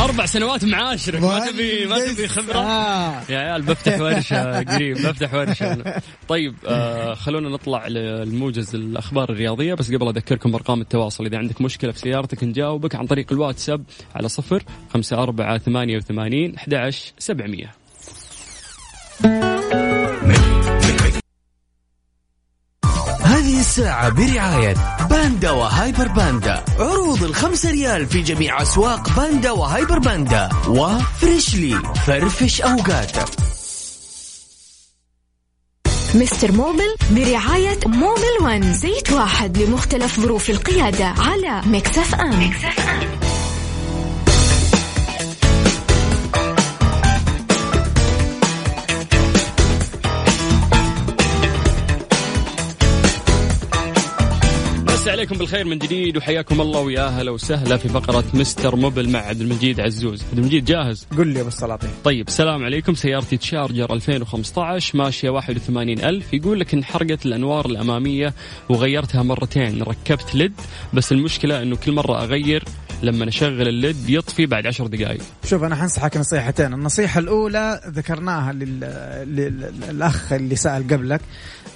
أربع سنوات معاشرك ما تبي ما تبي خبرة؟ آه. يا عيال بفتح ورشة قريب بفتح ورشة. طيب آه خلونا نطلع للموجز الأخبار الرياضية. بس قبل أذكركم بارقام التواصل إذا عندك مشكلة في سيارتك نجاوبك عن طريق الواتساب على صفر خمسة أربعة ثمانية وثمانين أحد سبعمية. الساعة برعاية باندا وهايبر باندا. عروض الخمسة ريال في جميع أسواق باندا وهايبر باندا. وفريشلي فرفش أوقاتك مستر موبل برعاية موبل ون زيت واحد لمختلف ظروف القيادة على Mix FM, Mix FM. عليكم بالخير من جديد وحياكم الله ويا أهلا وسهلا في فقرة مستر موبل مع عبد المجيد عزوز، عبد المجيد جاهز؟ قل لي أبو السلاطين. طيب السلام عليكم سيارتي تشارجر 2015 ماشية 81000 يقول لك انحرقت الأنوار الأمامية وغيرتها مرتين ركبت LED بس المشكلة إنه كل مرة أغير لما نشغل ال LED يطفي بعد عشر دقائق شوف أنا حنصحك نصيحتين. النصيحة الأولى ذكرناها للأخ اللي سأل قبلك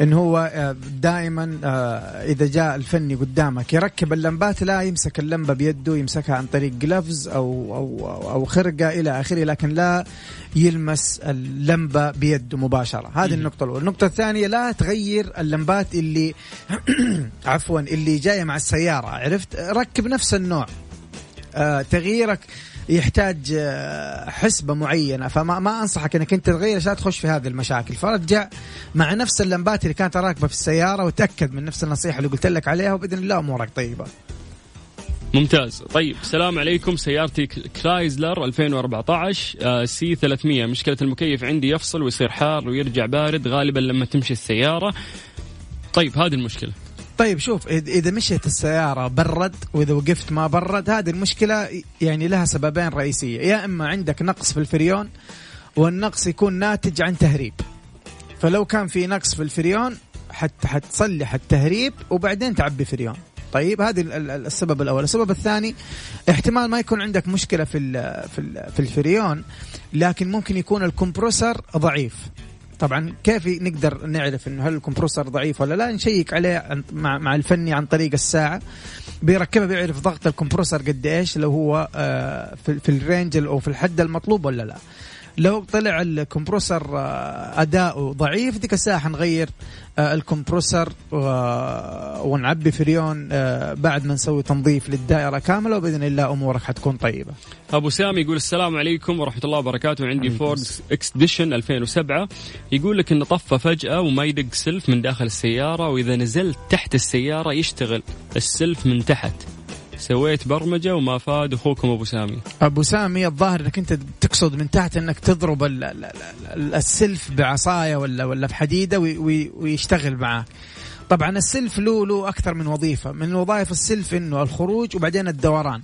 انه هو آه، دائما آه، إذا جاء الفني قدامك يركب اللمبات لا يمسك اللمبة بيده يمسكها عن طريق جلافز أو أو أو خرقة إلى آخره لكن لا يلمس اللمبة بيده مباشرة. هذه النقطة الأولى. النقطة الثانية لا تغير اللمبات اللي عفوا اللي جاية مع السيارة عرفت؟ ركب نفس النوع. تغييرك يحتاج آه، حسبة معينة. فما ما أنصحك أنك أنت تغير عشان تخش في هذه المشاكل. فرجع مع نفس اللمبات اللي كانت راكبة في السيارة وتأكد من نفس النصيحة اللي قلت لك عليها وبإذن الله أمورك طيبة. ممتاز. طيب السلام عليكم. سيارتي كرايزلر 2014 آه سي 300 مشكلة المكيف عندي يفصل ويصير حار ويرجع بارد غالبا لما تمشي السيارة. طيب هذه المشكلة. طيب شوف إذا مشيت السيارة برد وإذا وقفت ما برد هذه المشكلة يعني لها سببين رئيسية. يا إما عندك نقص في الفريون والنقص يكون ناتج عن تهريب. فلو كان في نقص في الفريون حت حتصلح التهريب وبعدين تعبي فريون. طيب هذه السبب الأول. السبب الثاني احتمال ما يكون عندك مشكلة في في في الفريون لكن ممكن يكون ال compressor ضعيف. طبعا كيف نقدر نعرف إنه هل ال compressor ضعيف ولا لا؟ نشيك عليه مع, الفني عن طريق الساعة. بيركبها بيعرف ضغط ال compressor قد إيش لو هو آه، في ال range أو في الحد المطلوب ولا لا. لو طلع ال compressor آه، اداؤه ضعيف ديك الساعة حنغير آه، ال compressor ونعبي فريون آه، بعد ما نسوي تنظيف للدائرة كاملة وبإذن الله أمورك حتكون طيبة. أبو سامي يقول السلام عليكم ورحمة الله وبركاته. عندي فورد اكسبديشن 2007 يقول لك انه طفى فجأة وما يدق سلف من داخل السيارة وإذا نزلت تحت السيارة يشتغل السلف من تحت. سويت برمجة وما فاد أخوكم أبو سامي. أبو سامي الظاهر إنك أنت تقصد من تحت إنك تضرب ال- ال- ال- السلف بعصاية ولا ولا بحديدة وي- وي- ويشتغل معاك. طبعا السلف له له أكثر من وظيفة من وظائف السلف إنه الخروج وبعدين الدوران.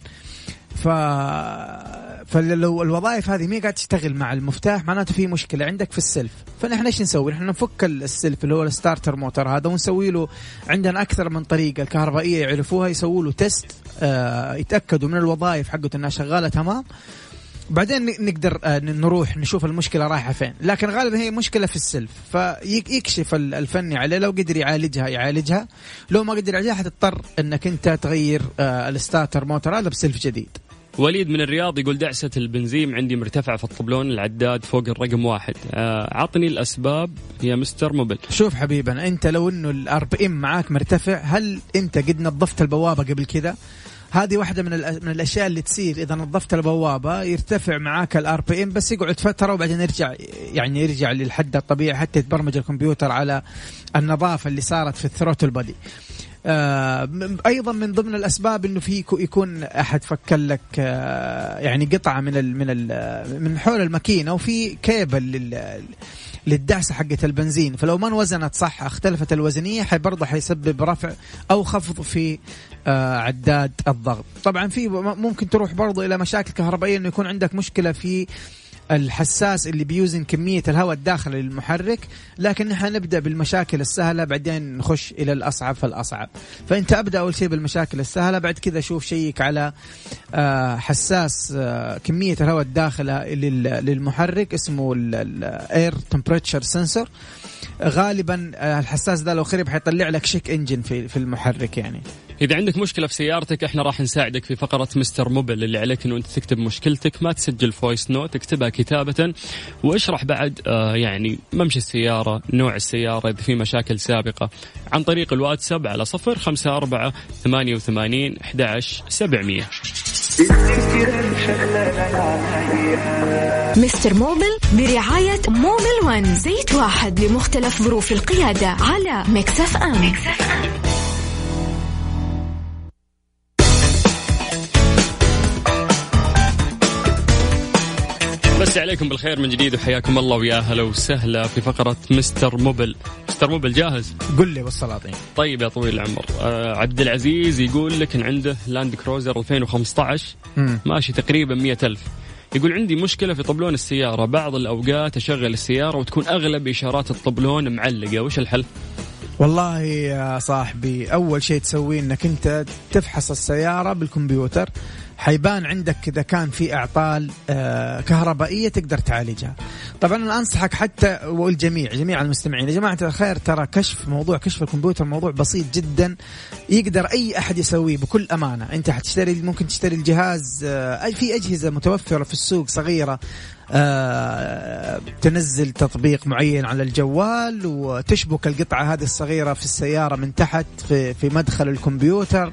ف فلو الوظائف هذه ما قاعد تشتغل مع المفتاح معناته في مشكلة عندك في السلف. فنحن إيش نسوي؟ نحن نفك السلف اللي هو ال starter motor هذا ونسوي له عندنا أكثر من طريقة الكهربائية يعرفوها يسووا له test آه يتأكدوا من الوظائف حقته إنها شغالة تمام. بعدين نقدر آه، نروح نشوف المشكلة رايحة فين. لكن غالبا هي مشكلة في السلف. فيكشف الفني عليه لو قدر يعالجها يعالجها. لو ما قدر يعالجها حتضطر إنك أنت تغير آه، ال starter motor هذا بسلف جديد. وليد من الرياض يقول دعسة البنزين عندي مرتفعة في الطبلون العداد فوق الرقم واحد. آه، عطني الأسباب يا مستر موبل شوف حبيبنا أنت لو إنه ال RPM معاك مرتفع هل أنت قد نظفت البوابة قبل كذا؟ هذه واحدة من, من الأشياء اللي تصير إذا نظفت البوابة يرتفع معاك ال RPM بس يقعد فترة وبعدين يرجع يعني يرجع للحد الطبيعي حتى يتبرمج الكمبيوتر على النظافة اللي صارت في ال throttle body أيضا من ضمن الأسباب إنه في يكو- يكون أحد فك لك آه يعني قطعة من ال من ال من حول الماكينة وفي كيبل لل للدعسة حقت البنزين. فلو ما انوزنت صح اختلفت الوزنية برضه حيسبب رفع أو خفض في آه عداد الضغط. طبعا في ممكن تروح برضه إلى مشاكل كهربائية إنه يكون عندك مشكلة في الحساس اللي بيوزن كمية الهواء الداخلي للمحرك لكن نحن نبدأ بالمشاكل السهلة بعدين نخش إلى الأصعب فالأصعب فأنت أبدأ أول شيء بالمشاكل السهلة بعد كذا شوف شيك على آه، حساس آه، كمية الهواء الداخلة لل- للمحرك اسمه ال air temperature sensor غالبا آه، الحساس ده لو خرب حيطلع لك check engine في في المحرك يعني. إذا عندك مشكلة في سيارتك إحنا راح نساعدك في فقرة مستر موبل اللي عليك إنه أنت تكتب مشكلتك. ما تسجل voice note اكتبها كتابة. واشرح بعد آه يعني ممشي السيارة نوع السيارة إذا في مشاكل سابقة. عن طريق الواتساب على صفر خمسة أربعة ثمانية وثمانين أحد سبعمية. مستر موبل برعاية موبل ون زيت واحد لمختلف ظروف القيادة على مكسف أم, مكسف أم. بس عليكم بالخير من جديد وحياكم الله ويا هلا وسهلا في فقرة مستر موبل. مستر موبل جاهز؟ قل لي بالسلاطين. طيب يا طويل العمر آه عبد العزيز يقول لك إن عنده لاند كروزر 2015 مم. ماشي تقريبا مئة ألف. يقول عندي مشكلة في طبلون السيارة. بعض الأوقات أشغل السيارة وتكون أغلب إشارات الطبلون معلقة. وش الحل؟ والله يا صاحبي أول شيء تسويه إنك أنت تفحص السيارة بالكمبيوتر حيبان عندك إذا كان في إعطال آه كهربائية تقدر تعالجها. طبعا أنا أنصحك حتى والجميع جميع المستمعين يا جماعة الخير ترى كشف موضوع كشف الكمبيوتر موضوع بسيط جدا يقدر أي أحد يسويه بكل أمانة، أنت حتشتري ممكن تشتري الجهاز آه أي- في أجهزة متوفرة في السوق صغيرة آه، تنزل تطبيق معين على الجوال وتشبك القطعة هذه الصغيرة في السيارة من تحت في, في مدخل الكمبيوتر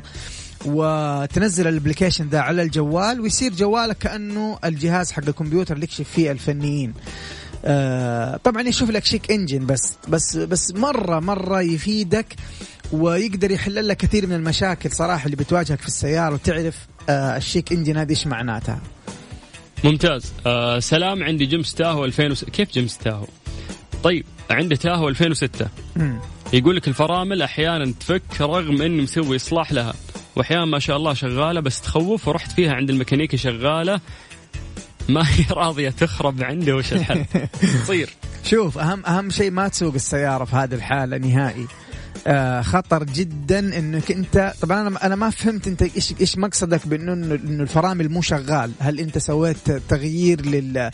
وتنزل ال application ذا على الجوال ويصير جوالك كأنه الجهاز حق الكمبيوتر اللي يكشف فيه الفنيين. آه، طبعا يشوف لك check engine بس بس بس مرة مرة يفيدك ويقدر يحل لك كثير من المشاكل صراحة اللي بتواجهك في السيارة وتعرف آه، الشيك انجن هذه إيش معناتها. ممتاز. آه سلام عندي جيمس تاهو 2006 كيف جيمس تاهو؟ طيب عنده تاهو 2006 مم. يقول لك الفرامل أحيانا تفك رغم إني مسوي إصلاح لها. وأحيانا ما شاء الله شغالة بس تخوف ورحت فيها عند الميكانيكي شغالة. ما هي راضية تخرب عنده وش الحل؟ تصير. شوف أهم أهم شيء ما تسوق السيارة في هذه الحالة نهائي. آه خطر جدا إنك أنت طبعا أنا أنا ما فهمت أنت إيش إيش مقصدك بأنه إنه الفرامل مو شغال؟ هل أنت سويت تغيير لل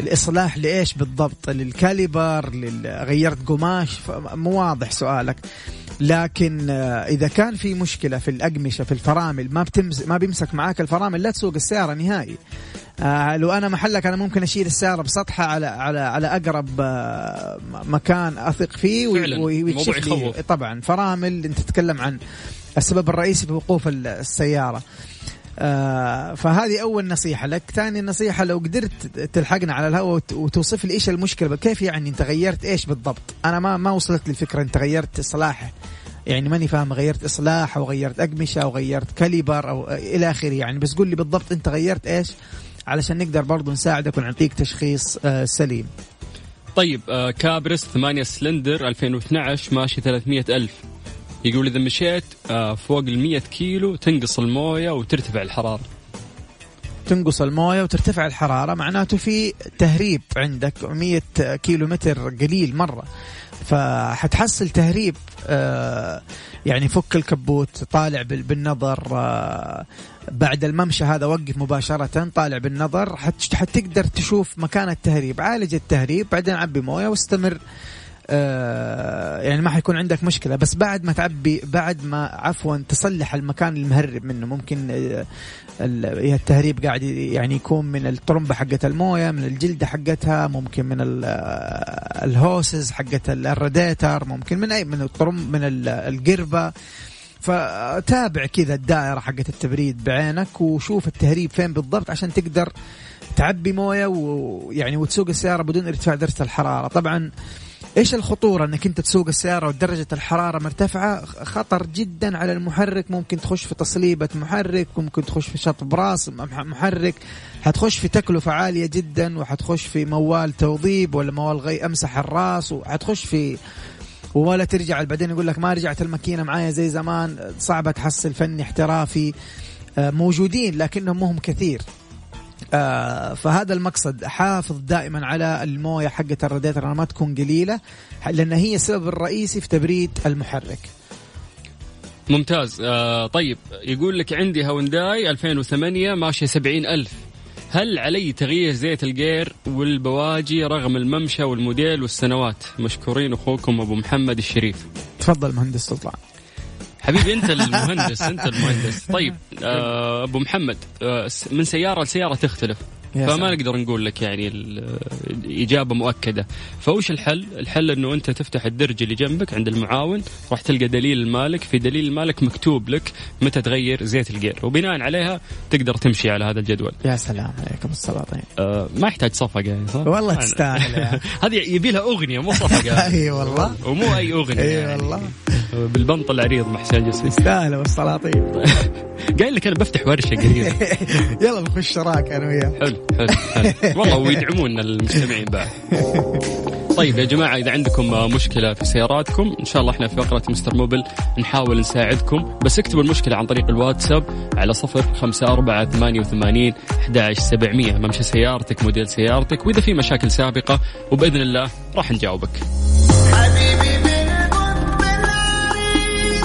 الإصلاح لإيش بالضبط؟ للكاليبر لل- غيرت قماش؟ مو واضح سؤالك. لكن آه، إذا كان في مشكلة في الأقمشة في الفرامل ما بتمس ما بيمسك معاك الفرامل لا تسوق السيارة نهائي. آه لو أنا محلك أنا ممكن أشيل السيارة بسطحها على على على أقرب آه مكان أثق فيه ويكشف لي. طبعا فرامل أنت تتكلم عن السبب الرئيسي في وقوف ال- السيارة. فهذه أول نصيحة. لك ثاني نصيحة لو قدرت تلحقنا على الهواء وت- وتوصف لي إيش المشكلة كيف يعني أنت غيرت إيش بالضبط؟ أنا ما ما وصلت لي الفكرة أنت غيرت اصلاح يعني ماني فاهم غيرت إصلاح أو غيرت أقمشة أو غيرت caliper أو إلى آخره يعني. بس قول لي بالضبط أنت غيرت إيش؟ علشان نقدر برضو نساعدك ونعطيك تشخيص آه سليم. طيب آه كابرس 8 سلندر 2012 ماشي 300 ألف. يقول إذا مشيت آه فوق ال 100 كيلو تنقص الموية وترتفع الحرارة. تنقص الموية وترتفع الحرارة معناته في تهريب عندك 100 كيلو متر قليل مرة. فحتحصل تهريب آه، يعني فك الكبوت طالع بال- بالنظر آه، بعد الممشى هذا وقف مباشرة طالع بالنظر حت- حتقدر تشوف مكان التهريب. عالج التهريب بعدين عبي موية واستمر. يعني ما حيكون عندك مشكلة. بس بعد ما تعبي بعد ما عفوا تصلح المكان المهرب منه. ممكن آه، التهريب قاعد يعني يكون من الطرمبة حقت الموية من الجلدة حقتها ممكن من آه، الهوسز حقت ال- الراديتر ممكن من أي من الطرم من ال- القربة. فتابع كذا الدائرة حقت التبريد بعينك وشوف التهريب فين بالضبط عشان تقدر تعبي موية ويعني وتسوق السيارة بدون إرتفاع درجة الحرارة. طبعا إيش الخطورة إنك أنت تسوق السيارة ودرجة الحرارة مرتفعة؟ خطر جدا على المحرك. ممكن تخش في تصليبة محرك ممكن تخش في شطب راس مح- محرك. حتخش في تكلفة عالية جدا وحتخش في موال توظيب ولا موال غي أمسح الراس وحتخش في ولا ترجع. بعدين يقول لك ما رجعت الماكينة معايا زي زمان. صعبة تحصل فني احترافي. آه، موجودين لكنهم مهم كثير. آه فهذا المقصد حافظ دائما على الموية حقة الراديتر ما تكون قليلة لأن هي السبب الرئيسي في تبريد المحرك. ممتاز. آه طيب يقول لك عندي هونداي 2008 ماشية 70 ألف. هل علي تغيير زيت الجير والبواجي رغم الممشى والموديل والسنوات؟ مشكورين أخوكم أبو محمد الشريف. تفضل مهندس سلطان. حبيبي أنت المهندس أنت المهندس. طيب آه أبو محمد آه من سيارة لسيارة تختلف. فما. نقدر نقول لك يعني ال- الإجابة مؤكدة. فوش الحل؟ الحل إنه أنت تفتح الدرج اللي جنبك عند المعاون راح تلقى دليل المالك. في دليل المالك مكتوب لك متى تغير زيت الجير وبناء عليها تقدر تمشي على هذا الجدول. يا سلام عليكم السلاطين. آه ما يحتاج صفقة يعني صح؟ والله يعني- تستاهل هذه يبي لها أغنية مو صفقة. إي والله. ومو أي أغنية إي يعني. والله. بالبنط العريض مع حسين جسمي. تستاهلوا السلاطين قايل لك أنا بفتح ورشة قريب. يلا نخش شراكه أنا وياك. حلو. حلو حلو. والله ويدعمونا المستمعين بعد. طيب يا جماعة إذا عندكم مشكلة في سياراتكم إن شاء الله إحنا في فقرة مستر موبل نحاول نساعدكم. بس اكتبوا المشكلة عن طريق الواتساب على صفر خمسة أربعة ثمانية وثمانين أحد سبعمية. ممشى سيارتك موديل سيارتك وإذا في مشاكل سابقة وبإذن الله راح نجاوبك.